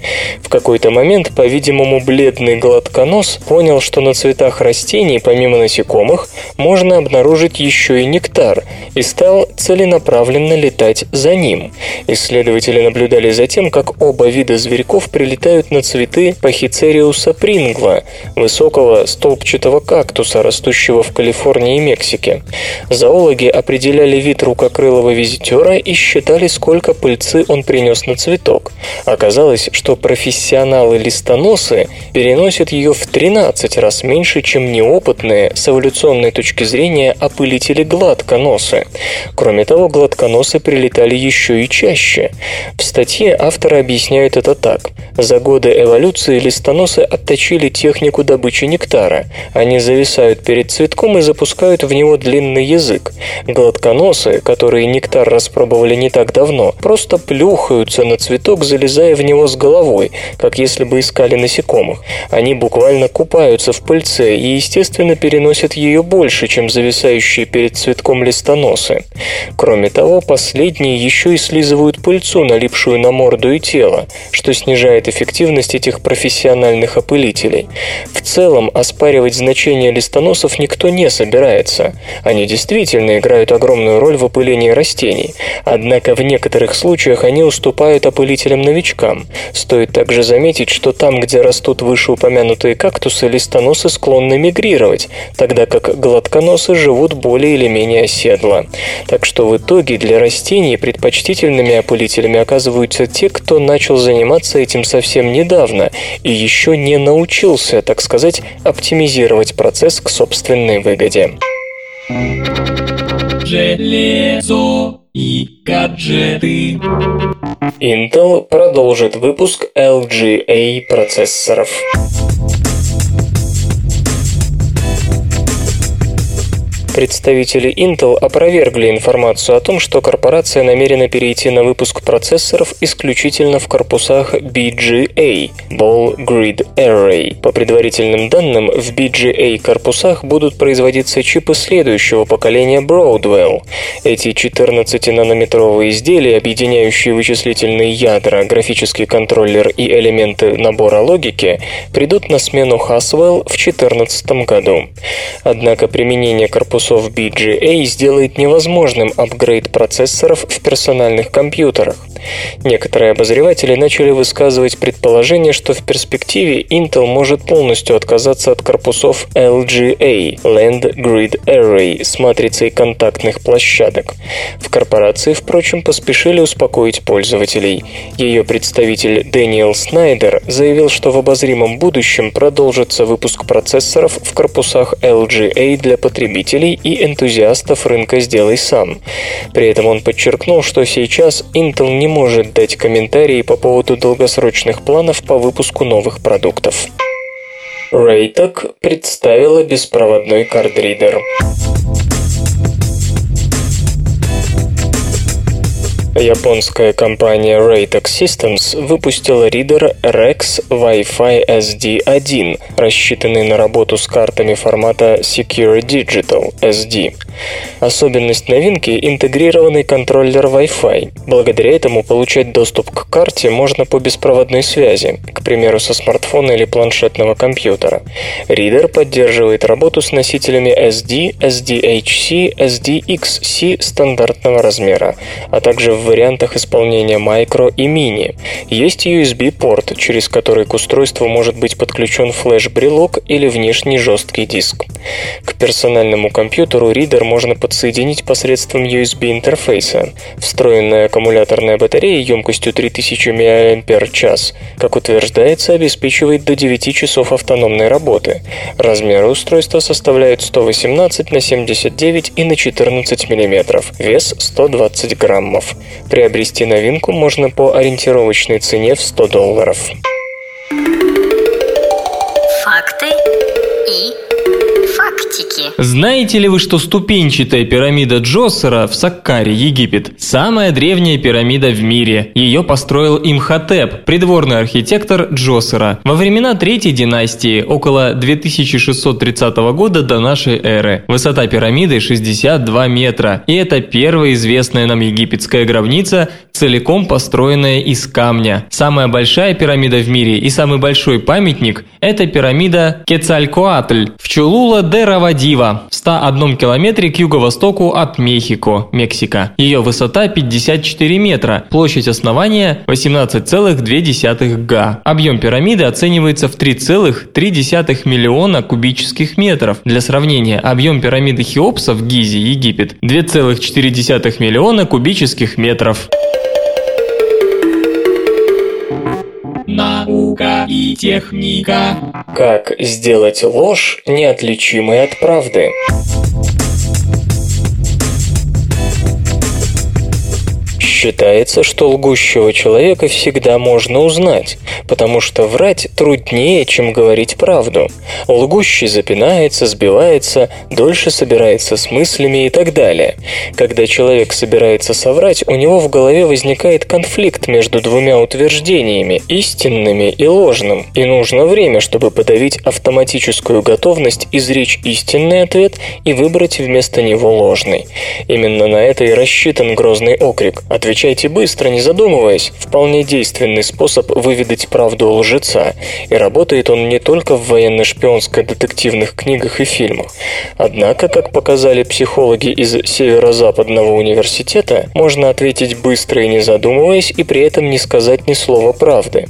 В какой-то момент, по-видимому, бледный гладконос понял, что на цветах растений, помимо насекомых, можно обнаружить еще и нектар, и стал целенаправленно летать за ним. Исследователи наблюдали за тем, как оба вида зверьков прилетают на цветы пахицериуса прингла, высокого столбчатого кактуса, растущего в Калифорнии и Мексике. Зоологи определяли вид рукокрылого визитера и считали, сколько пыльцы он принес на цветок. Оказалось, что профессионалы-листоносы переносят ее в 13 раз меньше, чем неопытные с эволюционной точки зрения опылители гладконосы. Кроме того, гладконосы прилетали еще и чаще. В статье авторы объясняют это так. За годы эволюции листоносы отточили технику добычи нектара. Они зависают перед цветком и запускают в него длинный язык. Гладконосы, которые нектар распробовали не так давно, просто плюхаются на цветок, залезая в него с головой, как если бы искали насекомых. Они буквально купаются в пыльце и, естественно, переносят ее больше, чем зависающие перед цветком листоносы. Кроме того, последние еще и слизывают пыльцу, налипшую на морду и тело, что снижает эффективность этих профессиональных опылителей. В целом, оспаривать значение листоносов никто не собирается. Они действительно играют огромную роль в опылении растений. Однако в некоторых случаях они уступают опылителям-новичкам. Стоит также заметить, что там, где растут вышеупомянутые кактусы, листоносы склонны мигрировать, тогда как гладконосы живут более или менее оседло. Так что в итоге для растений предпочтительными опылителями оказываются те, кто начал заниматься этим совсем недавно и еще не научился, так сказать, оптимизировать процесс к собственной выгоде. Железо и гаджеты. Intel продолжит выпуск LGA процессоров. Представители Intel опровергли информацию о том, что корпорация намерена перейти на выпуск процессоров исключительно в корпусах BGA – Ball Grid Array. По предварительным данным, в BGA корпусах будут производиться чипы следующего поколения Broadwell. Эти 14-нанометровые изделия, объединяющие вычислительные ядра, графический контроллер и элементы набора логики, придут на смену Haswell в 2014 году. Однако применение корпусов часов BGA сделает невозможным апгрейд процессоров в персональных компьютерах. Некоторые обозреватели начали высказывать предположение, что в перспективе Intel может полностью отказаться от корпусов LGA – Land Grid Array с матрицей контактных площадок. В корпорации, впрочем, поспешили успокоить пользователей. Ее представитель Дэниел Снайдер заявил, что в обозримом будущем продолжится выпуск процессоров в корпусах LGA для потребителей и энтузиастов рынка «Сделай сам». При этом он подчеркнул, что сейчас Intel не может дать комментарии по поводу долгосрочных планов по выпуску новых продуктов. Raytag представила беспроводной кардридер. Японская компания Raytag Systems выпустила ридер Rex Wi-Fi SD1, рассчитанный на работу с картами формата Secure Digital SD. Особенность новинки – интегрированный контроллер Wi-Fi. Благодаря этому получать доступ к карте можно по беспроводной связи, к примеру, со смартфона или планшетного компьютера. Ридер поддерживает работу с носителями SD, SDHC, SDXC стандартного размера, а также в вариантах исполнения Micro и Mini. Есть USB-порт, через который к устройству может быть подключен флеш-брелок или внешний жесткий диск. К персональному компьютеру ридер можно подсоединить посредством USB-интерфейса. Встроенная аккумуляторная батарея емкостью 3000 мАч, как утверждается, обеспечивает до 9 часов автономной работы. Размеры устройства составляют 118 на 79 и на 14 мм, вес 120 граммов. Приобрести новинку можно по ориентировочной цене в 100 долларов. Знаете ли вы, что ступенчатая пирамида Джосера в Саккаре, Египет, самая древняя пирамида в мире? Ее построил Имхотеп, придворный архитектор Джосера, во времена Третьей династии, около 2630 года до нашей эры. Высота пирамиды 62 метра, и это первая известная нам египетская гробница, целиком построенная из камня. Самая большая пирамида в мире и самый большой памятник – это пирамида Кецалькоатль в Чулула Равадива в 101 километре к юго-востоку от Мехико, Мексика. Ее высота 54 метра, площадь основания 18,2 га. Объем пирамиды оценивается в 3,3 миллиона кубических метров. Для сравнения, объем пирамиды Хеопса в Гизе, Египет 2,4 миллиона кубических метров. Наука и техника. Как сделать ложь неотличимой от правды? Считается, что лгущего человека всегда можно узнать, потому что врать труднее, чем говорить правду. Лгущий запинается, сбивается, дольше собирается с мыслями и так далее. Когда человек собирается соврать, у него в голове возникает конфликт между двумя утверждениями, истинными и ложным, и нужно время, чтобы подавить автоматическую готовность изречь истинный ответ и выбрать вместо него ложный. Именно на это и рассчитан грозный окрик – Отвечайте быстро, не задумываясь. Вполне действенный способ выведать правду лжеца. И работает он не только в военно-шпионско-детективных книгах и фильмах. Однако, как показали психологи из Северо-Западного университета, можно ответить быстро и не задумываясь, и при этом не сказать ни слова правды.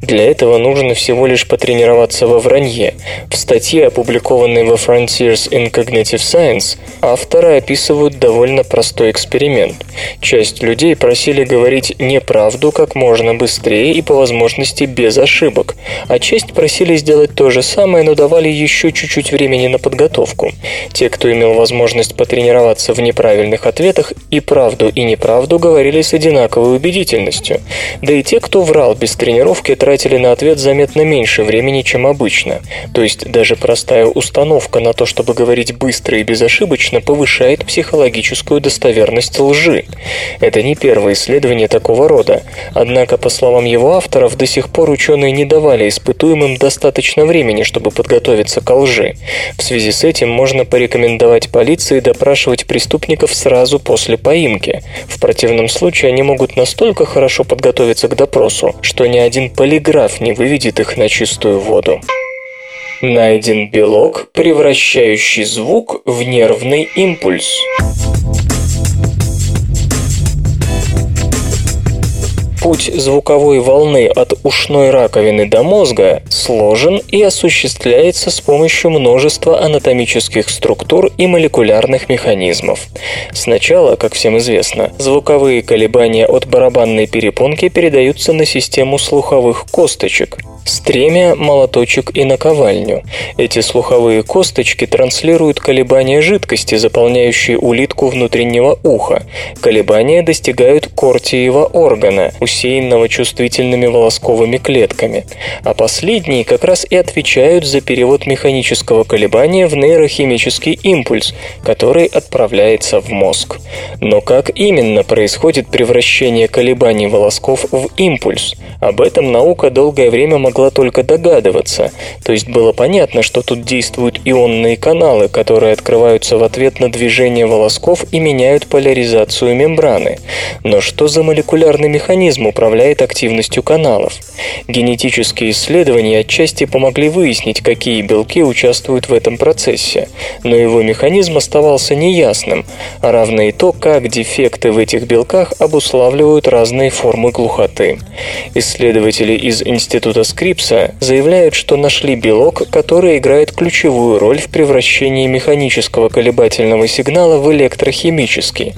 Для этого нужно всего лишь потренироваться во вранье. В статье, опубликованной во Frontiers in Cognitive Science, авторы описывают довольно простой эксперимент. Часть людей просили говорить неправду как можно быстрее и по возможности без ошибок, а часть просили сделать то же самое, но давали еще чуть-чуть времени на подготовку. Те, кто имел возможность потренироваться в неправильных ответах, и правду, и неправду говорили с одинаковой убедительностью. Да и те, кто врал без тренировки, тратили на ответ заметно меньше времени, чем обычно. То есть даже простая установка на то, чтобы говорить быстро и безошибочно, повышает психологическую достоверность лжи. Это не первое исследование такого рода. Однако, по словам его авторов, до сих пор ученые не давали испытуемым достаточно времени, чтобы подготовиться к лжи. В связи с этим можно порекомендовать полиции допрашивать преступников сразу после поимки. В противном случае они могут настолько хорошо подготовиться к допросу, что ни один полиграф не выведет их на чистую воду. Найден белок, превращающий звук в нервный импульс. Путь звуковой волны от ушной раковины до мозга сложен и осуществляется с помощью множества анатомических структур и молекулярных механизмов. Сначала, как всем известно, звуковые колебания от барабанной перепонки передаются на систему слуховых косточек, стремя, молоточек и наковальню. Эти слуховые косточки транслируют колебания жидкости, заполняющей улитку внутреннего уха. Колебания достигают кортиева органа, усеянного чувствительными волосковыми клетками. А последние как раз и отвечают за перевод механического колебания в нейрохимический импульс, который отправляется в мозг. Но как именно происходит превращение колебаний волосков в импульс? Об этом наука долгое время могла только догадываться. То есть было понятно, что тут действуют ионные каналы, которые открываются в ответ на движение волосков и меняют поляризацию мембраны. Но что за молекулярный механизм управляет активностью каналов? Генетические исследования отчасти помогли выяснить, какие белки участвуют в этом процессе, но его механизм оставался неясным, а равно и то, как дефекты в этих белках обуславливают разные формы глухоты. Исследователи из Института Скрипса заявляют, что нашли белок, который играет ключевую роль в превращении механического колебательного сигнала в электрохимический.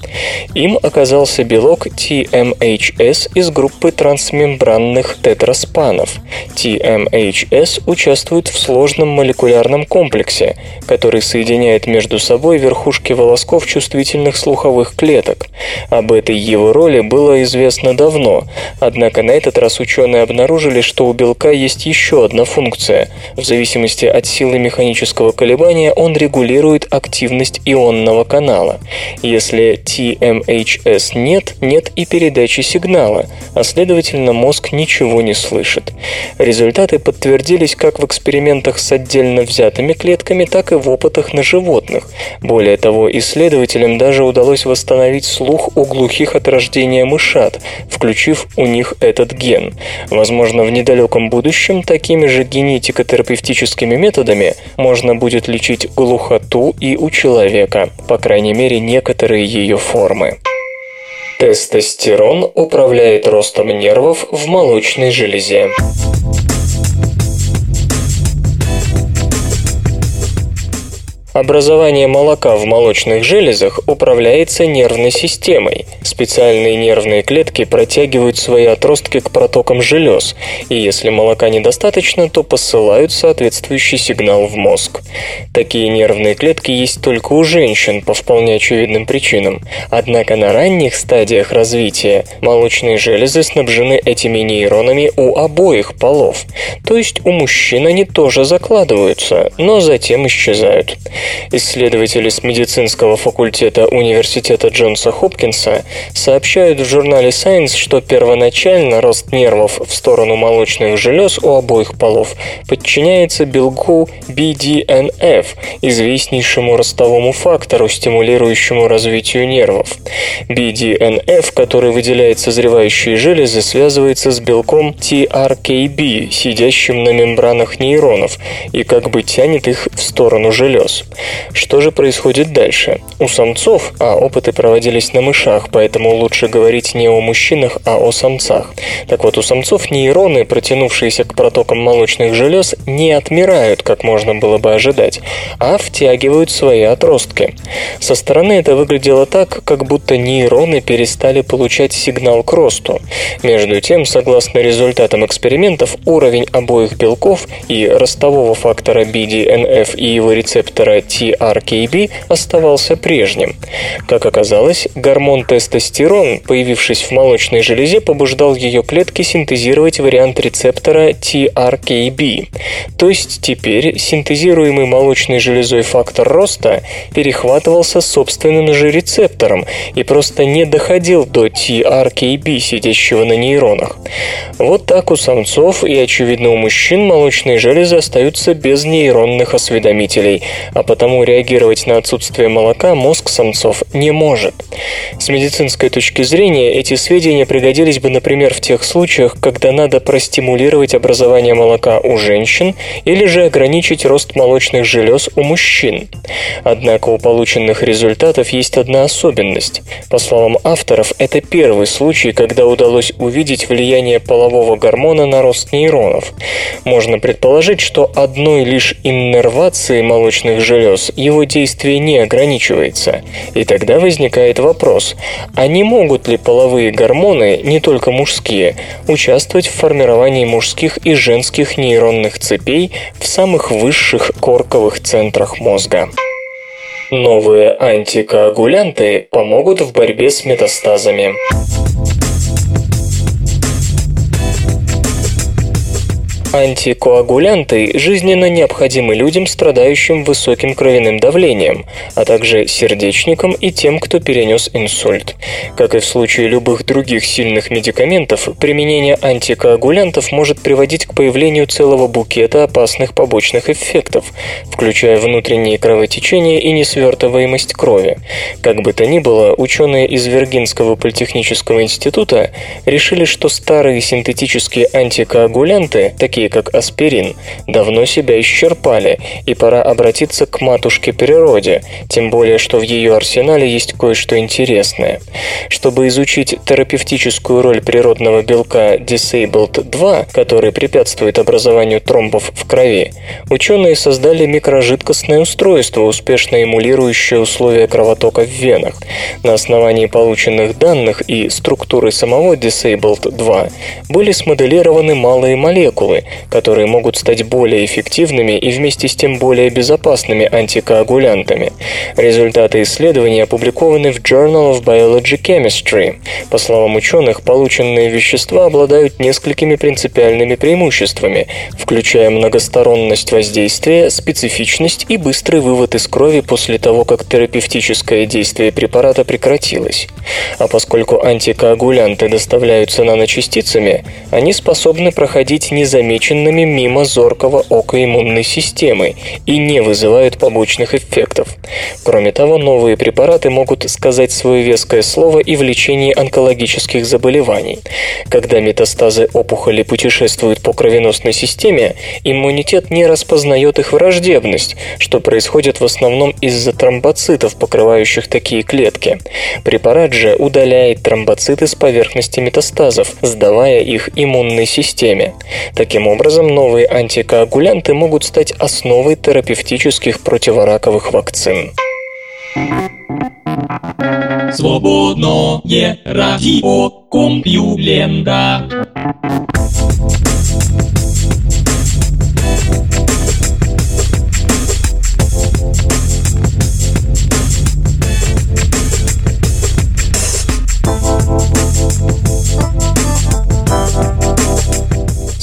Им оказался белок TMHS из группы трансмембранных тетроспанов. TMHS участвует в сложном молекулярном комплексе, который соединяет между собой верхушки волосков чувствительных слуховых клеток. Об этой его роли было известно давно, однако на этот раз ученые обнаружили, что у белка есть еще одна функция. В зависимости от силы механического колебания он регулирует активность ионного канала. Если TMHS нет, нет и передачи сигнала, а следовательно мозг ничего не слышит. Результаты подтвердились как в экспериментах с отдельно взятыми клетками, так и в опытах на животных. Более того, исследователям даже удалось восстановить слух у глухих от рождения мышат, включив у них этот ген. Возможно, в недалеком будущем такими же генетико-терапевтическими методами можно будет лечить глухоту и у человека, по крайней мере, некоторые ее формы. Тестостерон управляет ростом нервов в молочной железе. Образование молока в молочных железах управляется нервной системой. Специальные нервные клетки протягивают свои отростки к протокам желез, и если молока недостаточно, то посылают соответствующий сигнал в мозг. Такие нервные клетки есть только у женщин по вполне очевидным причинам. Однако на ранних стадиях развития молочные железы снабжены этими нейронами у обоих полов. То есть у мужчин они тоже закладываются, но затем исчезают. Исследователи с медицинского факультета Университета Джонса Хопкинса сообщают в журнале Science, что первоначально рост нервов в сторону молочных желез у обоих полов подчиняется белку BDNF, известнейшему ростовому фактору, стимулирующему развитию нервов. BDNF, который выделяет созревающие железы, связывается с белком TRKB, сидящим на мембранах нейронов, и как бы тянет их в сторону желез. Что же происходит дальше? У самцов, а опыты проводились на мышах, поэтому лучше говорить не о мужчинах, а о самцах. Так вот, у самцов нейроны, протянувшиеся к протокам молочных желез, не отмирают, как можно было бы ожидать, а втягивают свои отростки. Со стороны это выглядело так, как будто нейроны перестали получать сигнал к росту. Между тем, согласно результатам экспериментов, уровень обоих белков и ростового фактора BDNF и его рецептора TRKB оставался прежним. Как оказалось, гормон тестостерон, появившись в молочной железе, побуждал ее клетки синтезировать вариант рецептора TRKB. То есть теперь синтезируемый молочной железой фактор роста перехватывался собственным же рецептором и просто не доходил до TRKB, сидящего на нейронах. Вот так у самцов и, очевидно, у мужчин молочные железы остаются без нейронных осведомителей, а потому реагировать на отсутствие молока мозг самцов не может. С медицинской точки зрения эти сведения пригодились бы, например, в тех случаях, когда надо простимулировать образование молока у женщин или же ограничить рост молочных желез у мужчин. Однако у полученных результатов есть одна особенность. По словам авторов, это первый случай, когда удалось увидеть влияние полового гормона на рост нейронов. Можно предположить, что одной лишь иннервацией молочных желез желез его действие не ограничивается. И тогда возникает вопрос, а не могут ли половые гормоны, не только мужские, участвовать в формировании мужских и женских нейронных цепей в самых высших корковых центрах мозга? Новые антикоагулянты помогут в борьбе с метастазами. Антикоагулянты жизненно необходимы людям, страдающим высоким кровяным давлением, а также сердечникам и тем, кто перенес инсульт. Как и в случае любых других сильных медикаментов, применение антикоагулянтов может приводить к появлению целого букета опасных побочных эффектов, включая внутренние кровотечения и несвертываемость крови. Как бы то ни было, ученые из Виргинского политехнического института решили, что старые синтетические антикоагулянты, такие как аспирин, давно себя исчерпали, и пора обратиться к матушке природе, тем более, что в ее арсенале есть кое-что интересное. Чтобы изучить терапевтическую роль природного белка Disabled-2, который препятствует образованию тромбов в крови, ученые создали микрожидкостное устройство, успешно эмулирующее условия кровотока в венах. На основании полученных данных и структуры самого Disabled-2 были смоделированы малые молекулы, которые могут стать более эффективными и вместе с тем более безопасными антикоагулянтами. Результаты исследований опубликованы в Journal of Biology Chemistry. По словам ученых, полученные вещества обладают несколькими принципиальными преимуществами, включая многосторонность воздействия, специфичность и быстрый вывод из крови после того, как терапевтическое действие препарата прекратилось. А поскольку антикоагулянты доставляются наночастицами, они способны проходить незамеченными мимо зоркого ока иммунной системы и не вызывают побочных эффектов. Кроме того, новые препараты могут сказать свое веское слово и в лечении онкологических заболеваний. Когда метастазы опухоли путешествуют по кровеносной системе, иммунитет не распознает их враждебность, что происходит в основном из-за тромбоцитов, покрывающих такие клетки. Препарат же удаляет тромбоциты с поверхности метастазов, сдавая их иммунной системе. Таким образом, новые антикоагулянты могут стать основой терапевтических противораковых вакцин. Свободное радио Компьюлента.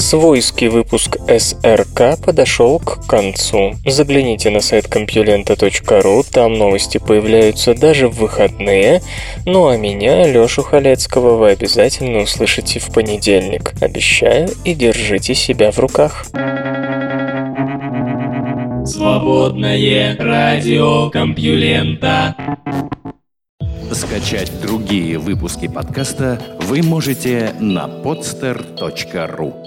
Свойский выпуск СРК подошел к концу. Загляните на сайт compulenta.ru, там новости появляются даже в выходные. Ну а меня, Лёшу Халецкого, вы обязательно услышите в понедельник. Обещаю и держите себя в руках. Свободное радио Компьюлента. Скачать другие выпуски подкаста вы можете на podster.ru